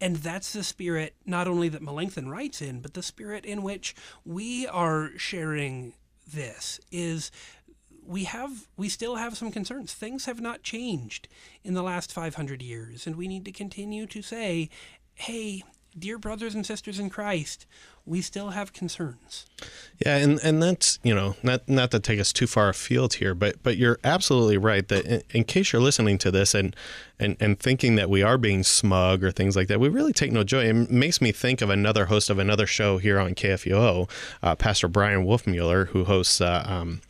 And that's the spirit, not only that Melanchthon writes in, but the spirit in which we are sharing this is we have we still have some concerns things have not changed in the last 500 years and we need to continue to say hey dear brothers and sisters in Christ we still have concerns Yeah, and, and that's you know not not to take us too far afield here, but but you're absolutely right that in, in case you're listening to this and, and and thinking that we are being smug or things like that, we really take no joy. It makes me think of another host of another show here on KFUO, uh, Pastor Bryan Wolfmueller, who hosts. Uh, um,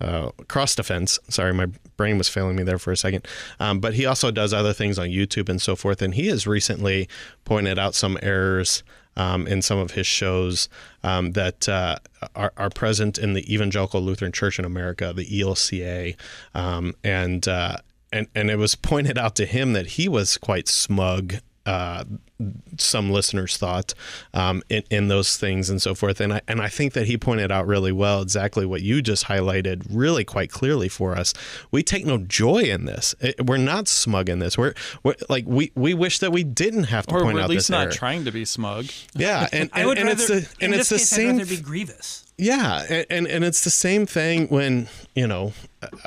uh, cross defense. Sorry, my brain was failing me there for a second. Um, but he also does other things on YouTube and so forth. And he has recently pointed out some errors um, in some of his shows um, that uh, are, are present in the Evangelical Lutheran Church in America, the ELCA, um, and uh, and and it was pointed out to him that he was quite smug. Uh, some listeners thought um, in, in those things and so forth, and I and I think that he pointed out really well exactly what you just highlighted, really quite clearly for us. We take no joy in this. It- we're not smug in this. We're, we're like we we wish that we didn't have to or point we're out at least not error. trying to be smug. Yeah, and, I would and rather it's the and in it's this the case same I'd rather be grievous yeah, and, and and it's the same thing when you know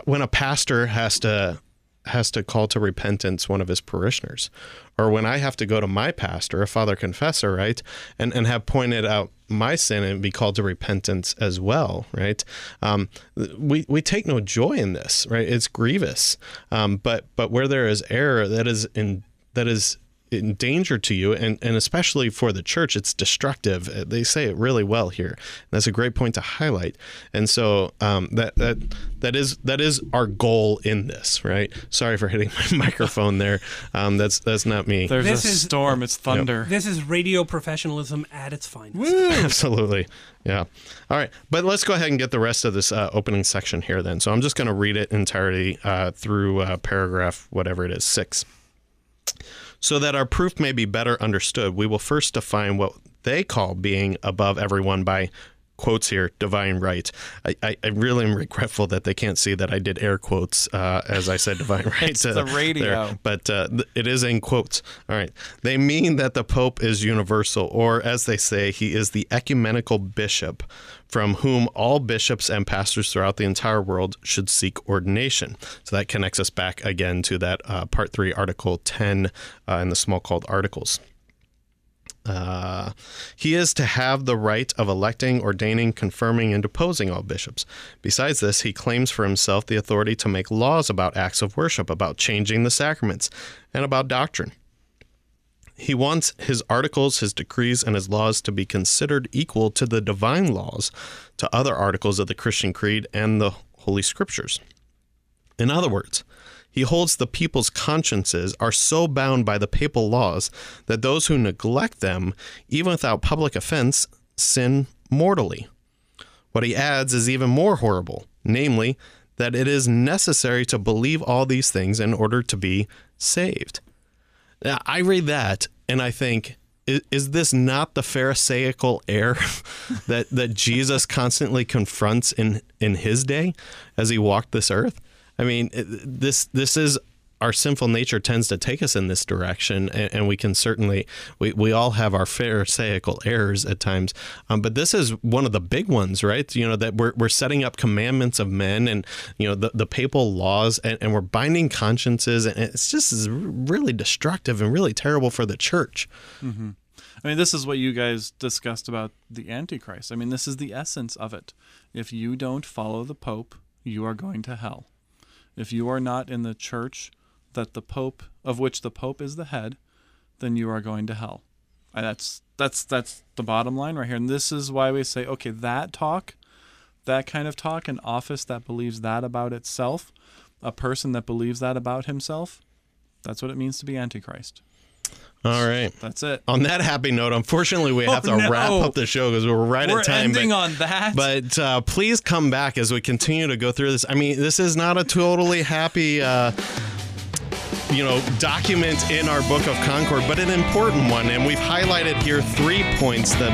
when a pastor has to has to call to repentance one of his parishioners, or when I have to go to my pastor, a father confessor, right, and and have pointed out my sin and be called to repentance as well, right? Um, we we take no joy in this, right? It's grievous, um, but but where there is error, that is in that is danger to you and, and especially for the church it's destructive Uh, they say it really well here and that's a great point to highlight and so um, that that that is that is our goal in this right sorry for hitting my microphone there um, that's that's not me There's This a is- storm. It's thunder. this is radio professionalism at its finest Absolutely. Yeah. All right. But let's go ahead and get the rest of this uh, opening section here then. So I'm just going to read it entirely uh, through uh, paragraph, whatever it is, six. So that our proof may be better understood, we will first define what they call being above everyone by quotes here divine right I, I, I really am regretful that they can't see that i did air quotes uh, as i said divine right It's the radio. but uh, th- it is in quotes. All right. They mean that the Pope is universal, or as they say, he is the ecumenical bishop from whom all bishops and pastors throughout the entire world should seek ordination. So that connects us back again to that uh, part three, article 10 uh, in the Smalcald articles. Uh, he is to have the right of electing, ordaining, confirming, and deposing all bishops. Besides this, he claims for himself the authority to make laws about acts of worship, about changing the sacraments, and about doctrine. He wants his articles, his decrees, and his laws to be considered equal to the divine laws, to other articles of the Christian creed and the Holy Scriptures. In other words, he holds the people's consciences are so bound by the papal laws that those who neglect them, even without public offense, sin mortally. What he adds is even more horrible, namely, that it is necessary to believe all these things in order to be saved. Now, I read that and I think, is, is this not the Pharisaical error that, that Jesus constantly confronts in, in his day as he walked this earth? I mean, this this is our sinful nature tends to take us in this direction, and, and, we can certainly we, we all have our pharisaical errors at times. Um, but this is one of the big ones, right? You know that we're, we're setting up commandments of men, and you know the, the papal laws, and, and we're binding consciences, and it's just is really destructive and really terrible for the church. Mm-hmm. I mean, this is what you guys discussed about the Antichrist. I mean, this is the essence of it. If you don't follow the Pope, you are going to hell. If you are not in the church that the Pope, of which the Pope is the head, then you are going to hell. And that's that's that's the bottom line right here. And this is why we say, okay, that talk, that kind of talk, an office that believes that about itself, a person that believes that about himself, that's what it means to be Antichrist. All right. That's it. On that happy note, unfortunately, we have oh, to no. wrap up the show because we're right we're at time. ending but, on that. But uh, please come back as we continue to go through this. I mean, this is not a totally happy. Uh, you know, document in our Book of Concord, but an important one. And we've highlighted here three points. The,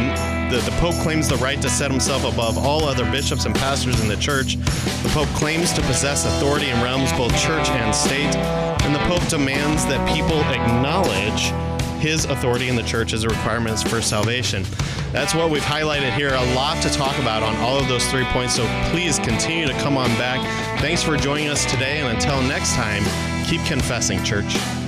the, the Pope claims the right to set himself above all other bishops and pastors in the church. The Pope claims to possess authority in realms both church and state. And the Pope demands that people acknowledge his authority in the church as a requirement for salvation. That's what we've highlighted here. A lot to talk about on all of those three points. So please continue to come on back. Thanks for joining us today. And until next time, keep confessing, church.